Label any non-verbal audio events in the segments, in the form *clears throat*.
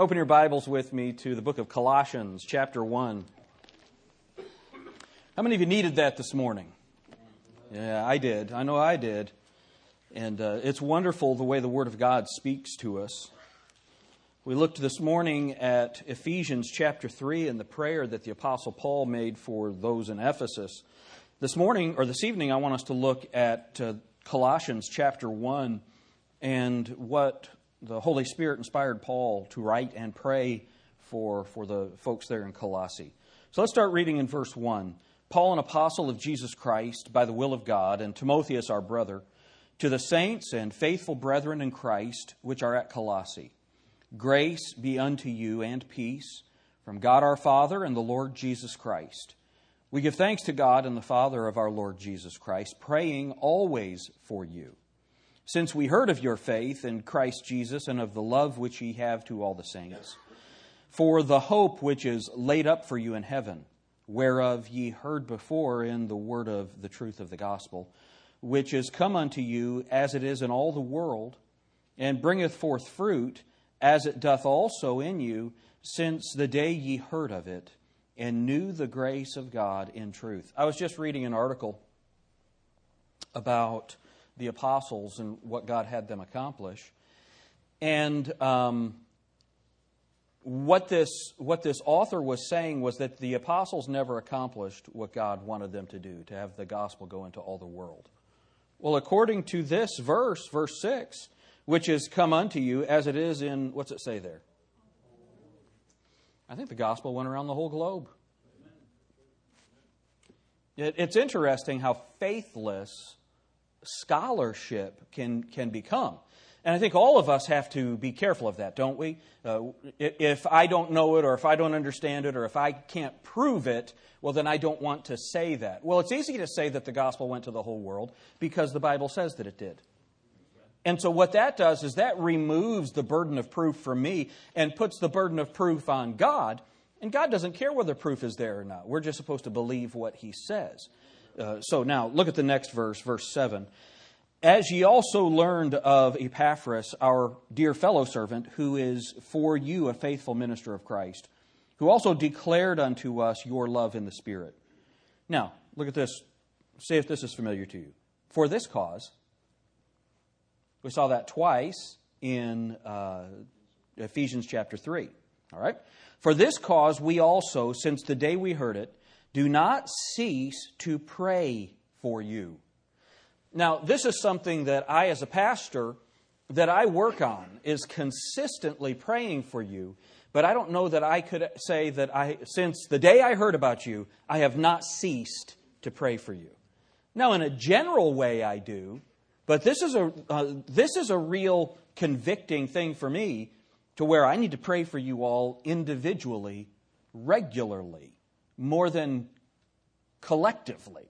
Open your Bibles with me to the book of Colossians, chapter 1. How many of you needed that this morning? Yeah, I did. I know I did. And uh, it's wonderful the way the Word of God speaks to us. We looked this morning at Ephesians chapter 3 and the prayer that the Apostle Paul made for those in Ephesus. This morning, or this evening, I want us to look at uh, Colossians chapter 1 and what the Holy Spirit inspired Paul to write and pray for, for the folks there in Colossae. So let's start reading in verse 1. Paul, an apostle of Jesus Christ, by the will of God, and Timotheus, our brother, to the saints and faithful brethren in Christ which are at Colossae, grace be unto you and peace from God our Father and the Lord Jesus Christ. We give thanks to God and the Father of our Lord Jesus Christ, praying always for you since we heard of your faith in Christ Jesus and of the love which ye have to all the saints, for the hope which is laid up for you in heaven, whereof ye heard before in the word of the truth of the gospel, which is come unto you as it is in all the world, and bringeth forth fruit, as it doth also in you, since the day ye heard of it, and knew the grace of God in truth. I was just reading an article about the apostles and what God had them accomplish. And um, what this what this author was saying was that the apostles never accomplished what God wanted them to do, to have the gospel go into all the world. Well, according to this verse, verse six, which is come unto you as it is in what's it say there? I think the gospel went around the whole globe. It's interesting how faithless scholarship can, can become. And I think all of us have to be careful of that, don't we? Uh, if I don't know it, or if I don't understand it, or if I can't prove it, well, then I don't want to say that. Well, it's easy to say that the gospel went to the whole world because the Bible says that it did. And so, what that does is that removes the burden of proof from me and puts the burden of proof on God. And God doesn't care whether proof is there or not. We're just supposed to believe what He says. Uh, so now look at the next verse, verse 7. As ye also learned of Epaphras, our dear fellow servant, who is for you a faithful minister of Christ, who also declared unto us your love in the Spirit. Now, look at this. See if this is familiar to you. For this cause, we saw that twice in uh, Ephesians chapter 3. All right? For this cause, we also, since the day we heard it, do not cease to pray for you. Now, this is something that I, as a pastor, that I work on is consistently praying for you. But I don't know that I could say that I, since the day I heard about you, I have not ceased to pray for you. Now, in a general way, I do, but this is a, uh, this is a real convicting thing for me to where I need to pray for you all individually, regularly more than collectively.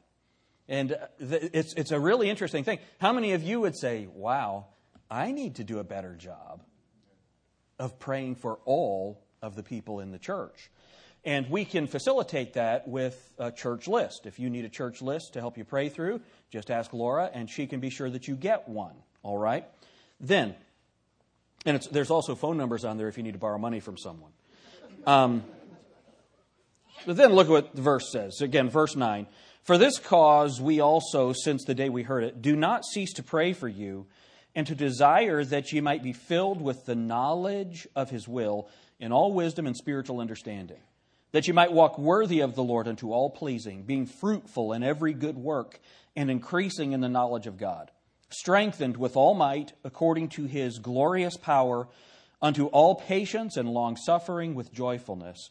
And it's, it's a really interesting thing. How many of you would say, wow, I need to do a better job of praying for all of the people in the church? And we can facilitate that with a church list. If you need a church list to help you pray through, just ask Laura, and she can be sure that you get one. All right? Then, and there's also phone numbers on there if you need to borrow money from someone. Um, but then look at what the verse says. Again, verse 9. For this cause we also, since the day we heard it, do not cease to pray for you and to desire that ye might be filled with the knowledge of his will in all wisdom and spiritual understanding, that ye might walk worthy of the Lord unto all pleasing, being fruitful in every good work and increasing in the knowledge of God, strengthened with all might according to his glorious power unto all patience and long suffering with joyfulness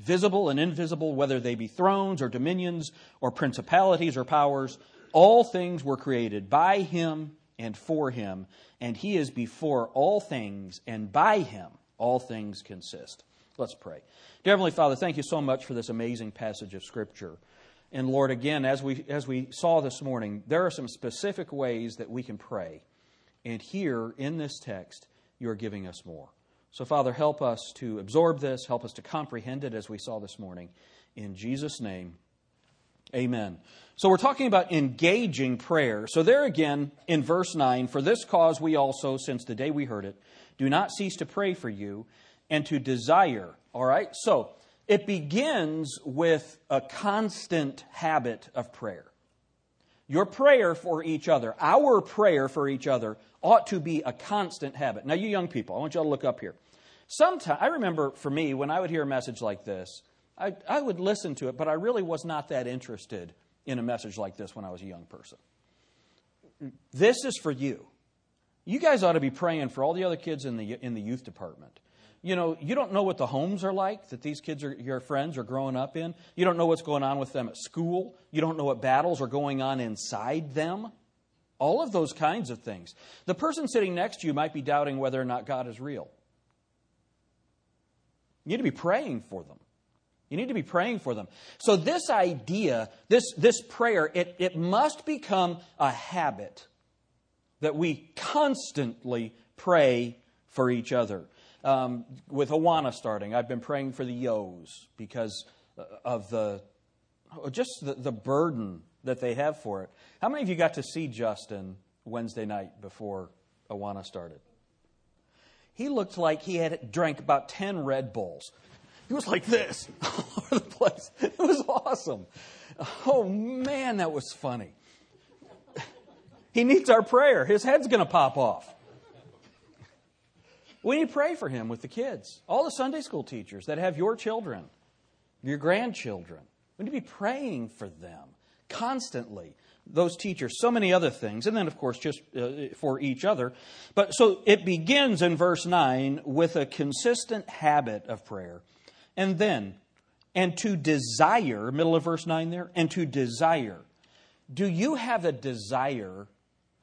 visible and invisible, whether they be thrones or dominions or principalities or powers, all things were created by him and for him, and he is before all things, and by him all things consist. Let's pray. Dear Heavenly Father, thank you so much for this amazing passage of Scripture. And Lord, again, as we, as we saw this morning, there are some specific ways that we can pray. And here in this text, you are giving us more. So, Father, help us to absorb this, help us to comprehend it as we saw this morning. In Jesus' name, amen. So, we're talking about engaging prayer. So, there again, in verse 9, for this cause we also, since the day we heard it, do not cease to pray for you and to desire. All right? So, it begins with a constant habit of prayer. Your prayer for each other, our prayer for each other, ought to be a constant habit. Now, you young people, I want you all to look up here. Sometimes, I remember for me, when I would hear a message like this, I, I would listen to it, but I really was not that interested in a message like this when I was a young person. This is for you. You guys ought to be praying for all the other kids in the, in the youth department you know, you don't know what the homes are like that these kids are your friends are growing up in. You don't know what's going on with them at school. You don't know what battles are going on inside them. All of those kinds of things. The person sitting next to you might be doubting whether or not God is real. You need to be praying for them. You need to be praying for them. So this idea, this, this prayer, it, it must become a habit that we constantly pray for each other um, with Awana starting, I've been praying for the Yos because of the just the, the burden that they have for it. How many of you got to see Justin Wednesday night before Awana started? He looked like he had drank about 10 Red Bulls. He was like this *laughs* all over the place. It was awesome. Oh man, that was funny. *laughs* He needs our prayer. His head's going to pop off. We need to pray for him with the kids. All the Sunday school teachers that have your children, your grandchildren. We need to be praying for them constantly. Those teachers, so many other things. And then, of course, just uh, for each other. But so it begins in verse 9 with a consistent habit of prayer. And then, and to desire, middle of verse 9 there, and to desire. Do you have a desire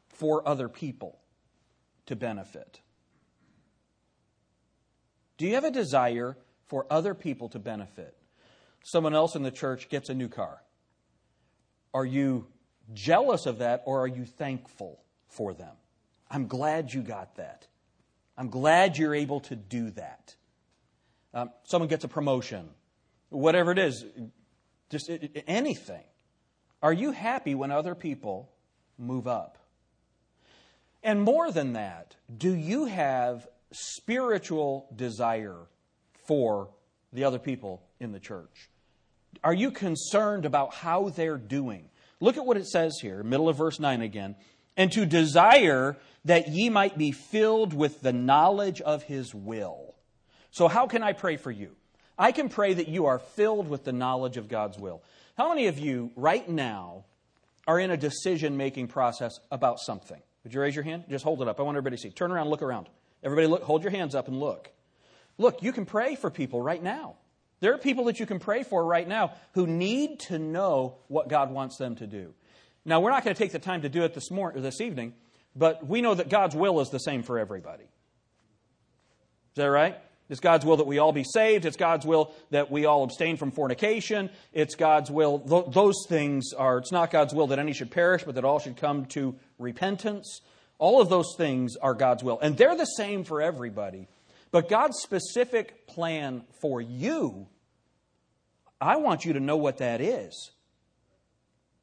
for other people to benefit? Do you have a desire for other people to benefit? Someone else in the church gets a new car. Are you jealous of that or are you thankful for them? I'm glad you got that. I'm glad you're able to do that. Um, someone gets a promotion, whatever it is, just anything. Are you happy when other people move up? And more than that, do you have spiritual desire for the other people in the church? Are you concerned about how they're doing? Look at what it says here, middle of verse 9 again. And to desire that ye might be filled with the knowledge of his will. So, how can I pray for you? I can pray that you are filled with the knowledge of God's will. How many of you right now are in a decision making process about something? Would you raise your hand? Just hold it up. I want everybody to see. Turn around, look around. Everybody, look, hold your hands up and look. Look, you can pray for people right now. There are people that you can pray for right now who need to know what God wants them to do. Now, we're not going to take the time to do it this morning, or this evening, but we know that God's will is the same for everybody. Is that right? It's God's will that we all be saved. It's God's will that we all abstain from fornication. It's God's will. those things are, it's not God's will that any should perish, but that all should come to repentance. All of those things are God's will. And they're the same for everybody. But God's specific plan for you, I want you to know what that is.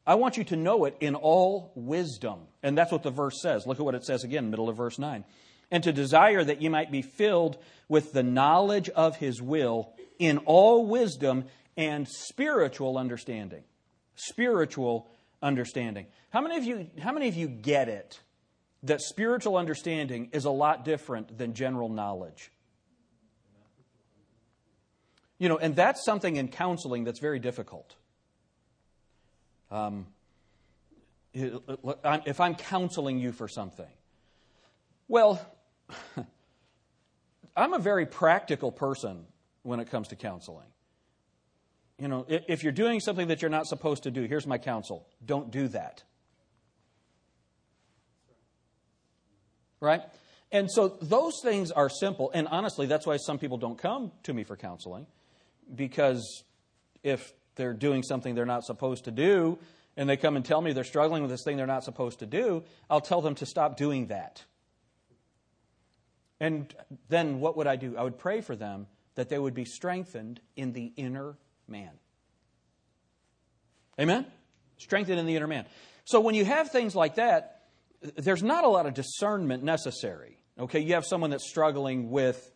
I want you to know it in all wisdom. And that's what the verse says. Look at what it says again, middle of verse 9. And to desire that you might be filled with the knowledge of his will in all wisdom and spiritual understanding. Spiritual understanding. How many of you, how many of you get it that spiritual understanding is a lot different than general knowledge. You know, and that's something in counseling that's very difficult. Um, if I'm counseling you for something, well, *laughs* I'm a very practical person when it comes to counseling. You know, if you're doing something that you're not supposed to do, here's my counsel don't do that. Right? And so those things are simple. And honestly, that's why some people don't come to me for counseling. Because if they're doing something they're not supposed to do, and they come and tell me they're struggling with this thing they're not supposed to do, I'll tell them to stop doing that. And then what would I do? I would pray for them that they would be strengthened in the inner man. Amen? Strengthened in the inner man. So when you have things like that, there's not a lot of discernment necessary. Okay, you have someone that's struggling with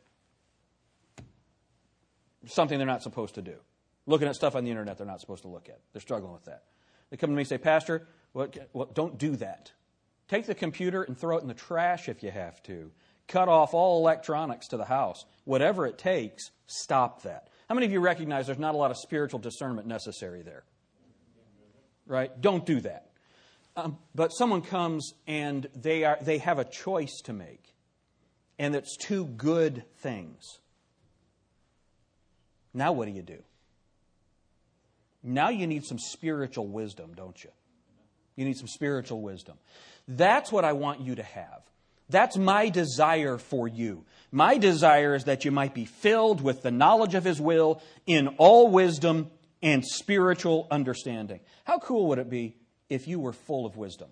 something they're not supposed to do, looking at stuff on the internet they're not supposed to look at. They're struggling with that. They come to me and say, Pastor, well, well, don't do that. Take the computer and throw it in the trash if you have to. Cut off all electronics to the house. Whatever it takes, stop that. How many of you recognize there's not a lot of spiritual discernment necessary there? Right? Don't do that. Um, but someone comes and they, are, they have a choice to make, and it's two good things. Now, what do you do? Now you need some spiritual wisdom, don't you? You need some spiritual wisdom. That's what I want you to have. That's my desire for you. My desire is that you might be filled with the knowledge of His will in all wisdom and spiritual understanding. How cool would it be if you were full of wisdom?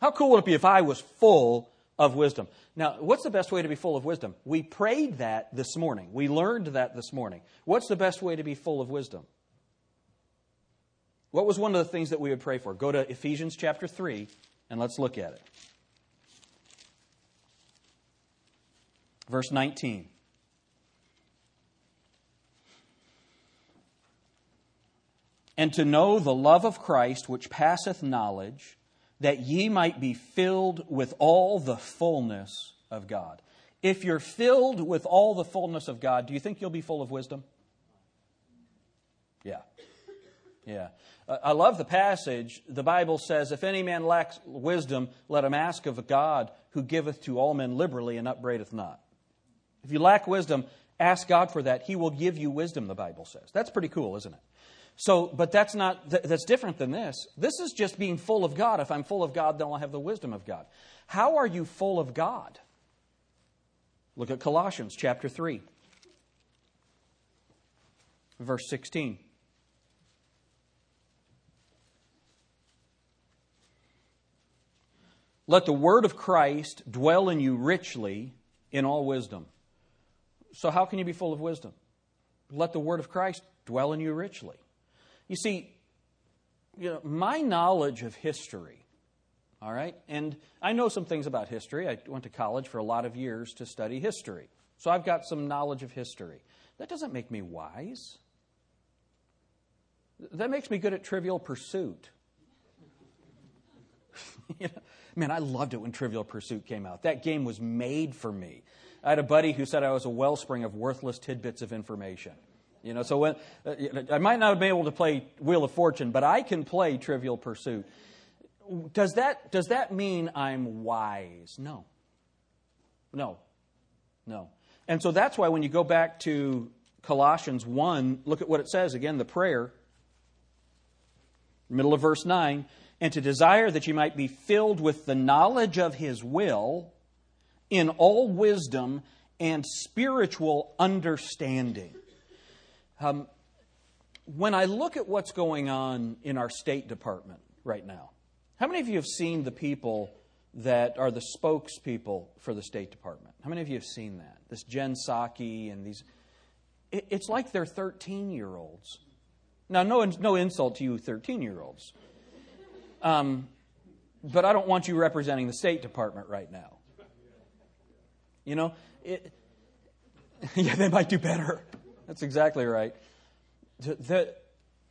How cool would it be if I was full of wisdom. Now, what's the best way to be full of wisdom? We prayed that this morning. We learned that this morning. What's the best way to be full of wisdom? What was one of the things that we would pray for? Go to Ephesians chapter 3 and let's look at it. Verse 19. And to know the love of Christ which passeth knowledge that ye might be filled with all the fullness of God. If you're filled with all the fullness of God, do you think you'll be full of wisdom? Yeah. Yeah. Uh, I love the passage. The Bible says, If any man lacks wisdom, let him ask of God, who giveth to all men liberally and upbraideth not. If you lack wisdom, ask God for that. He will give you wisdom, the Bible says. That's pretty cool, isn't it? So, but that's not, that's different than this. This is just being full of God. If I'm full of God, then I'll have the wisdom of God. How are you full of God? Look at Colossians chapter 3, verse 16. Let the word of Christ dwell in you richly in all wisdom. So, how can you be full of wisdom? Let the word of Christ dwell in you richly. You see, you know, my knowledge of history, all right, and I know some things about history. I went to college for a lot of years to study history. So I've got some knowledge of history. That doesn't make me wise. That makes me good at trivial pursuit. *laughs* man, I loved it when Trivial Pursuit came out. That game was made for me. I had a buddy who said I was a wellspring of worthless tidbits of information. You know, so when, uh, I might not been able to play Wheel of Fortune, but I can play Trivial Pursuit. Does that, does that mean I'm wise? No. No. No. And so that's why when you go back to Colossians 1, look at what it says again, the prayer, middle of verse 9, and to desire that you might be filled with the knowledge of his will in all wisdom and spiritual understanding. Um, when I look at what's going on in our State Department right now, how many of you have seen the people that are the spokespeople for the State Department? How many of you have seen that? This Jen Psaki and these. It, it's like they're 13 year olds. Now, no, no insult to you 13 year olds. Um, but I don't want you representing the State Department right now. You know, it, *laughs* yeah, they might do better. That's exactly right. The, the,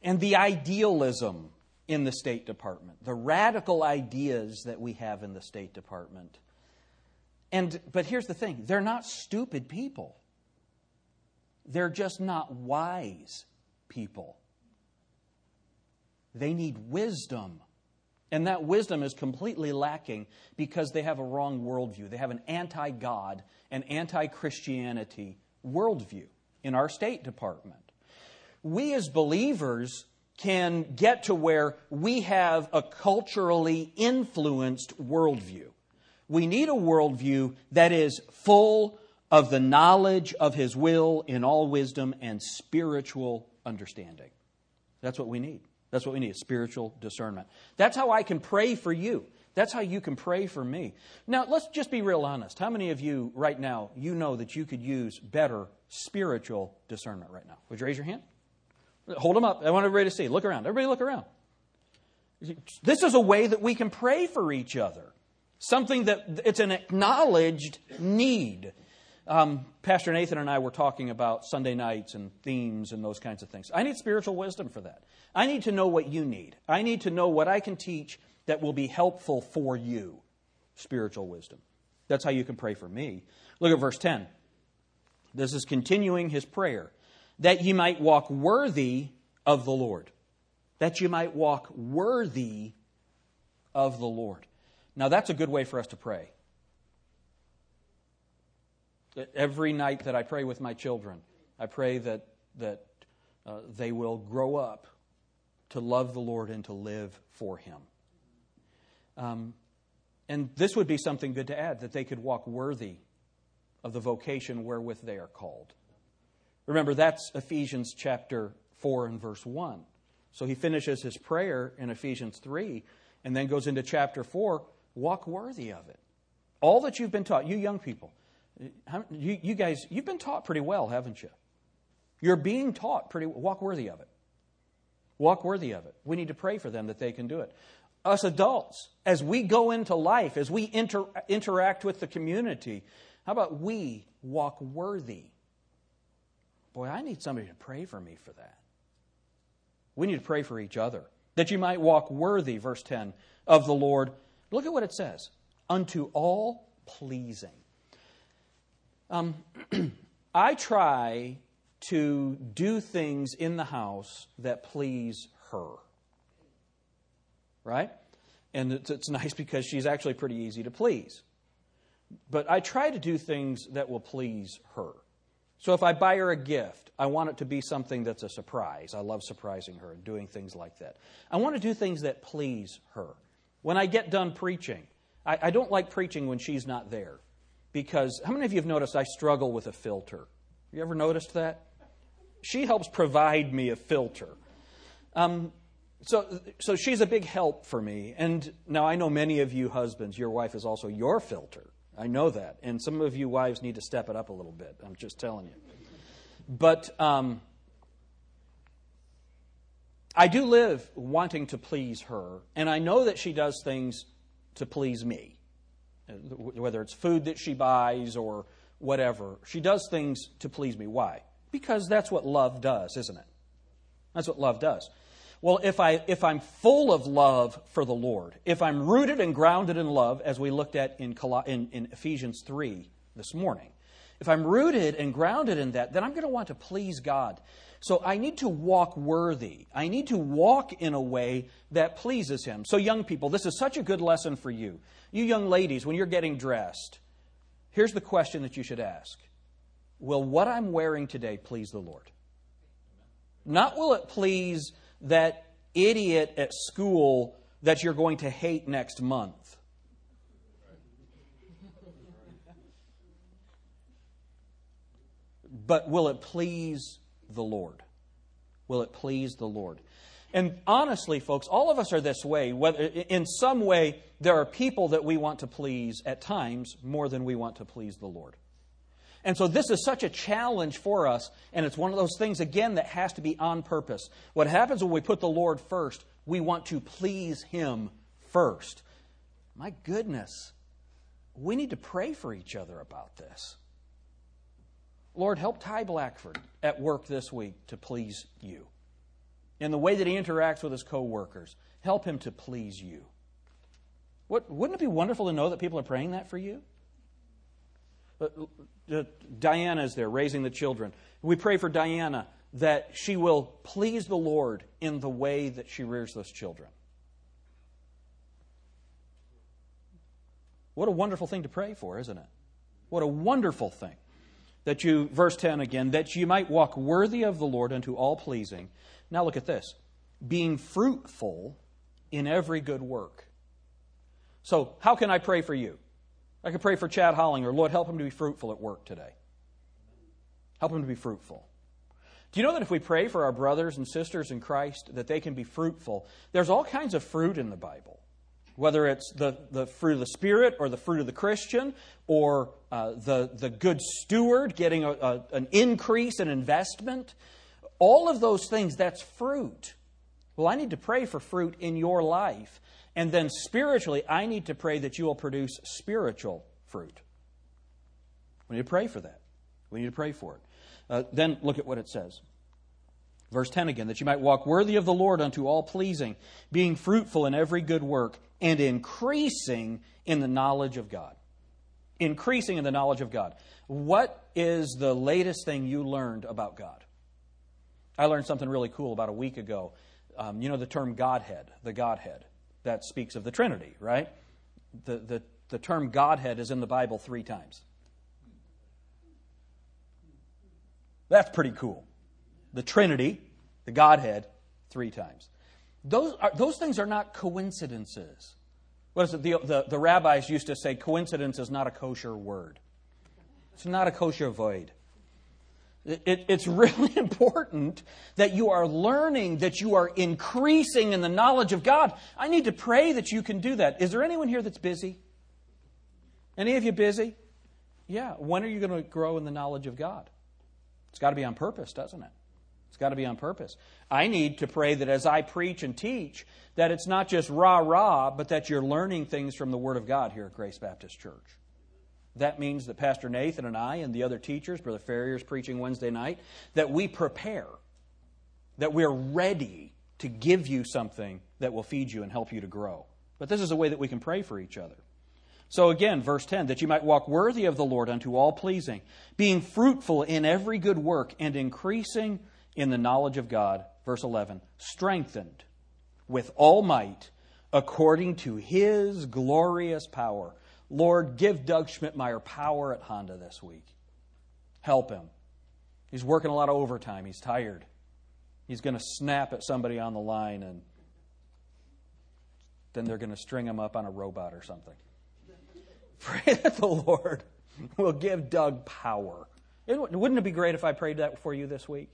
and the idealism in the State Department, the radical ideas that we have in the State Department. And, but here's the thing they're not stupid people, they're just not wise people. They need wisdom. And that wisdom is completely lacking because they have a wrong worldview. They have an anti God an anti Christianity worldview in our State Department. We as believers can get to where we have a culturally influenced worldview. We need a worldview that is full of the knowledge of His will in all wisdom and spiritual understanding. That's what we need. That's what we need spiritual discernment. That's how I can pray for you. That's how you can pray for me. Now, let's just be real honest. How many of you right now, you know that you could use better spiritual discernment right now? Would you raise your hand? Hold them up. I want everybody to see. Look around. Everybody look around. This is a way that we can pray for each other. Something that it's an acknowledged need. Um, Pastor Nathan and I were talking about Sunday nights and themes and those kinds of things. I need spiritual wisdom for that. I need to know what you need. I need to know what I can teach that will be helpful for you. Spiritual wisdom. That's how you can pray for me. Look at verse 10. This is continuing his prayer that ye might walk worthy of the Lord. That you might walk worthy of the Lord. Now, that's a good way for us to pray. Every night that I pray with my children, I pray that, that uh, they will grow up to love the Lord and to live for Him. Um, and this would be something good to add that they could walk worthy of the vocation wherewith they are called. Remember, that's Ephesians chapter 4 and verse 1. So he finishes his prayer in Ephesians 3 and then goes into chapter 4 walk worthy of it. All that you've been taught, you young people, you, you guys, you've been taught pretty well, haven't you? You're being taught pretty walk worthy of it. Walk worthy of it. We need to pray for them that they can do it us adults, as we go into life, as we inter- interact with the community, how about we walk worthy? Boy, I need somebody to pray for me for that. We need to pray for each other. That you might walk worthy, verse 10, of the Lord. Look at what it says unto all pleasing. Um, *clears throat* I try to do things in the house that please her right? And it's, it's nice because she's actually pretty easy to please. But I try to do things that will please her. So if I buy her a gift, I want it to be something that's a surprise. I love surprising her and doing things like that. I want to do things that please her. When I get done preaching, I, I don't like preaching when she's not there. Because how many of you have noticed I struggle with a filter? You ever noticed that? She helps provide me a filter. Um, so, so she's a big help for me. And now I know many of you husbands, your wife is also your filter. I know that. And some of you wives need to step it up a little bit. I'm just telling you. But um, I do live wanting to please her. And I know that she does things to please me, whether it's food that she buys or whatever. She does things to please me. Why? Because that's what love does, isn't it? That's what love does. Well, if, I, if I'm full of love for the Lord, if I'm rooted and grounded in love, as we looked at in, in, in Ephesians 3 this morning, if I'm rooted and grounded in that, then I'm going to want to please God. So I need to walk worthy. I need to walk in a way that pleases Him. So, young people, this is such a good lesson for you. You young ladies, when you're getting dressed, here's the question that you should ask Will what I'm wearing today please the Lord? Not will it please that idiot at school that you're going to hate next month. But will it please the Lord? Will it please the Lord? And honestly, folks, all of us are this way. Whether, in some way, there are people that we want to please at times more than we want to please the Lord. And so this is such a challenge for us, and it's one of those things, again, that has to be on purpose. What happens when we put the Lord first, we want to please Him first. My goodness, we need to pray for each other about this. Lord, help Ty Blackford at work this week to please you. In the way that he interacts with his coworkers, help him to please you. What, wouldn't it be wonderful to know that people are praying that for you? Uh, Diana is there raising the children. We pray for Diana that she will please the Lord in the way that she rears those children. What a wonderful thing to pray for, isn't it? What a wonderful thing. That you, verse 10 again, that you might walk worthy of the Lord unto all pleasing. Now look at this being fruitful in every good work. So, how can I pray for you? I could pray for Chad Hollinger. Lord, help him to be fruitful at work today. Help him to be fruitful. Do you know that if we pray for our brothers and sisters in Christ that they can be fruitful, there's all kinds of fruit in the Bible. Whether it's the, the fruit of the Spirit or the fruit of the Christian or uh, the, the good steward getting a, a, an increase in investment, all of those things, that's fruit. Well, I need to pray for fruit in your life. And then spiritually, I need to pray that you will produce spiritual fruit. We need to pray for that. We need to pray for it. Uh, then look at what it says. Verse 10 again, that you might walk worthy of the Lord unto all pleasing, being fruitful in every good work, and increasing in the knowledge of God. Increasing in the knowledge of God. What is the latest thing you learned about God? I learned something really cool about a week ago. Um, you know the term Godhead, the Godhead that speaks of the Trinity, right? The, the, the term Godhead is in the Bible three times. That's pretty cool. The Trinity, the Godhead, three times. Those, are, those things are not coincidences. What is it? The, the, the rabbis used to say coincidence is not a kosher word. It's not a kosher void. It, it's really *laughs* important that you are learning, that you are increasing in the knowledge of God. I need to pray that you can do that. Is there anyone here that's busy? Any of you busy? Yeah. When are you going to grow in the knowledge of God? It's got to be on purpose, doesn't it? It's got to be on purpose. I need to pray that as I preach and teach, that it's not just rah rah, but that you're learning things from the Word of God here at Grace Baptist Church. That means that Pastor Nathan and I and the other teachers, Brother Ferrier's preaching Wednesday night, that we prepare, that we're ready to give you something that will feed you and help you to grow. But this is a way that we can pray for each other. So again, verse 10 that you might walk worthy of the Lord unto all pleasing, being fruitful in every good work and increasing in the knowledge of God. Verse 11 strengthened with all might according to his glorious power Lord, give Doug Schmidtmeyer power at Honda this week. Help him. He's working a lot of overtime. He's tired. He's going to snap at somebody on the line, and then they're going to string him up on a robot or something. *laughs* Pray that the Lord will give Doug power. Wouldn't it be great if I prayed that for you this week?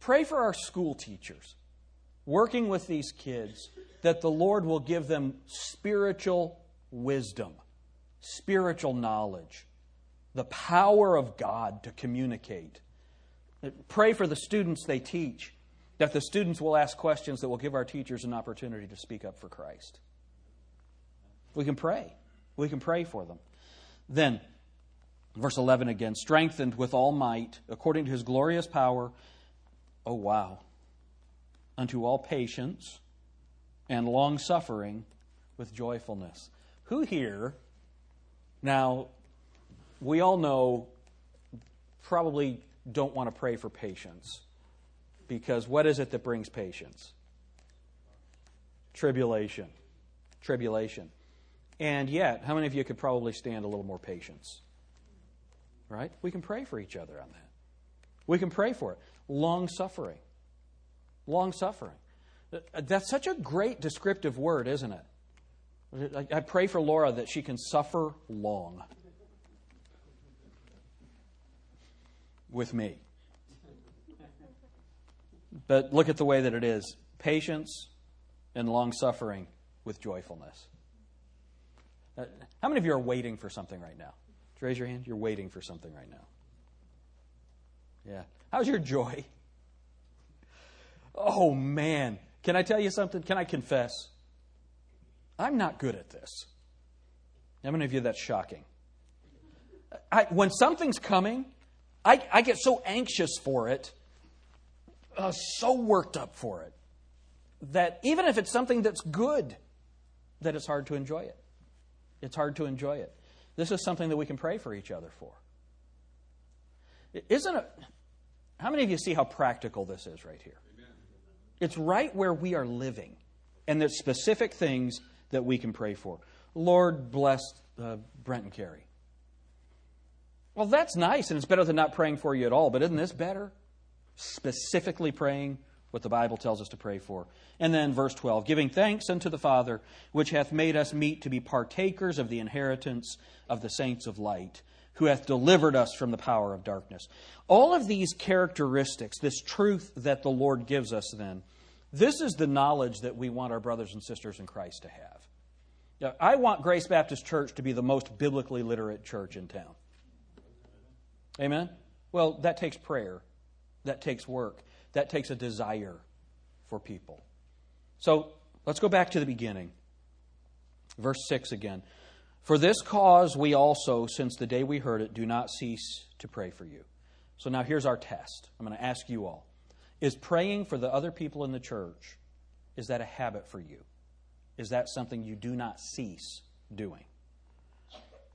Pray for our school teachers working with these kids that the Lord will give them spiritual wisdom, spiritual knowledge, the power of God to communicate. Pray for the students they teach, that the students will ask questions that will give our teachers an opportunity to speak up for Christ. We can pray. We can pray for them. Then, verse 11 again strengthened with all might, according to his glorious power. Oh, wow. Unto all patience and long suffering with joyfulness. Who here, now, we all know, probably don't want to pray for patience. Because what is it that brings patience? Tribulation. Tribulation. And yet, how many of you could probably stand a little more patience? Right? We can pray for each other on that. We can pray for it. Long suffering. Long suffering. That's such a great descriptive word, isn't it? I pray for Laura that she can suffer long with me. But look at the way that it is patience and long suffering with joyfulness. Uh, how many of you are waiting for something right now? Raise your hand. You're waiting for something right now. Yeah. How's your joy? Oh, man. Can I tell you something? Can I confess? I'm not good at this. How many of you that's shocking? I, when something's coming, I, I, get so anxious for it, uh, so worked up for it, that even if it's something that's good, that it's hard to enjoy it. It's hard to enjoy it. This is something that we can pray for each other for. Isn't it? How many of you see how practical this is right here? It's right where we are living. And there's specific things that we can pray for. Lord, bless uh, Brent and Carrie. Well, that's nice, and it's better than not praying for you at all, but isn't this better? Specifically praying what the Bible tells us to pray for. And then verse 12 giving thanks unto the Father, which hath made us meet to be partakers of the inheritance of the saints of light, who hath delivered us from the power of darkness. All of these characteristics, this truth that the Lord gives us, then, this is the knowledge that we want our brothers and sisters in Christ to have. I want Grace Baptist Church to be the most biblically literate church in town. Amen? Well, that takes prayer, that takes work, that takes a desire for people. So let's go back to the beginning. Verse 6 again. For this cause we also, since the day we heard it, do not cease to pray for you. So now here's our test. I'm going to ask you all. Is praying for the other people in the church, is that a habit for you? Is that something you do not cease doing?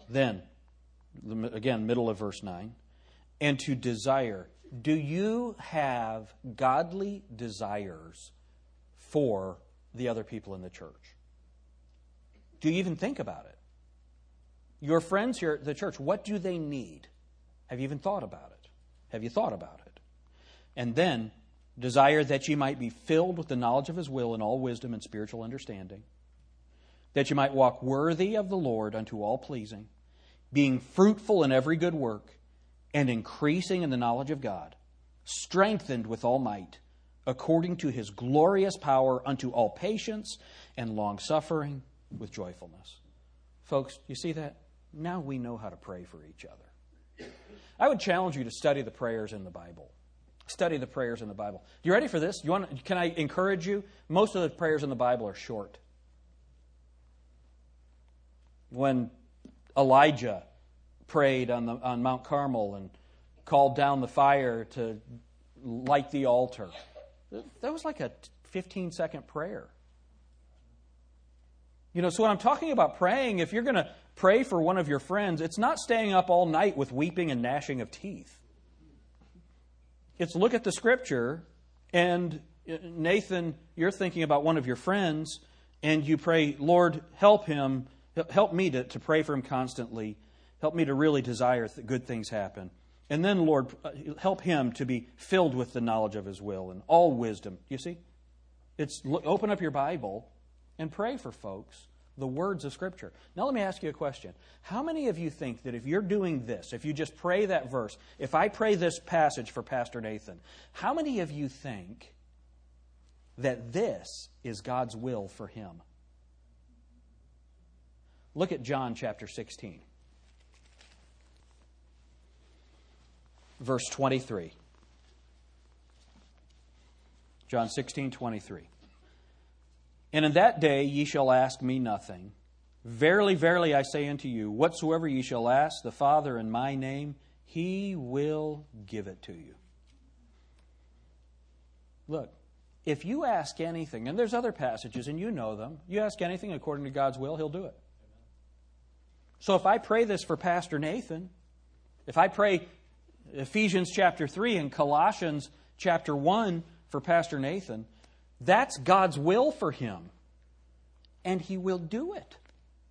Then, again, middle of verse 9, and to desire. Do you have godly desires for the other people in the church? Do you even think about it? Your friends here at the church, what do they need? Have you even thought about it? Have you thought about it? And then, desire that ye might be filled with the knowledge of his will and all wisdom and spiritual understanding, that ye might walk worthy of the Lord unto all pleasing, being fruitful in every good work, and increasing in the knowledge of God, strengthened with all might, according to his glorious power, unto all patience and long suffering with joyfulness. Folks, you see that? Now we know how to pray for each other. I would challenge you to study the prayers in the Bible. Study the prayers in the Bible. You ready for this? You want? Can I encourage you? Most of the prayers in the Bible are short. When Elijah prayed on, the, on Mount Carmel and called down the fire to light the altar, that was like a 15 second prayer. You know, so when I'm talking about praying, if you're going to pray for one of your friends, it's not staying up all night with weeping and gnashing of teeth. It's look at the scripture, and uh, Nathan, you're thinking about one of your friends, and you pray, Lord, help him, help me to, to pray for him constantly, help me to really desire that good things happen. And then, Lord, uh, help him to be filled with the knowledge of his will and all wisdom. You see? It's open up your Bible and pray for folks the words of Scripture. Now, let me ask you a question. How many of you think that if you're doing this, if you just pray that verse, if I pray this passage for Pastor Nathan, how many of you think that this is God's will for him? Look at John chapter 16, verse 23. John 16, 23. And in that day ye shall ask me nothing. Verily, verily, I say unto you, whatsoever ye shall ask the Father in my name, he will give it to you. Look, if you ask anything, and there's other passages, and you know them, you ask anything according to God's will, he'll do it. So if I pray this for Pastor Nathan, if I pray Ephesians chapter 3 and Colossians chapter 1 for Pastor Nathan, that's God's will for him. And he will do it.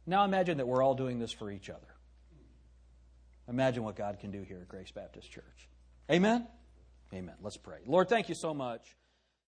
Now imagine that we're all doing this for each other. Imagine what God can do here at Grace Baptist Church. Amen? Amen. Let's pray. Lord, thank you so much.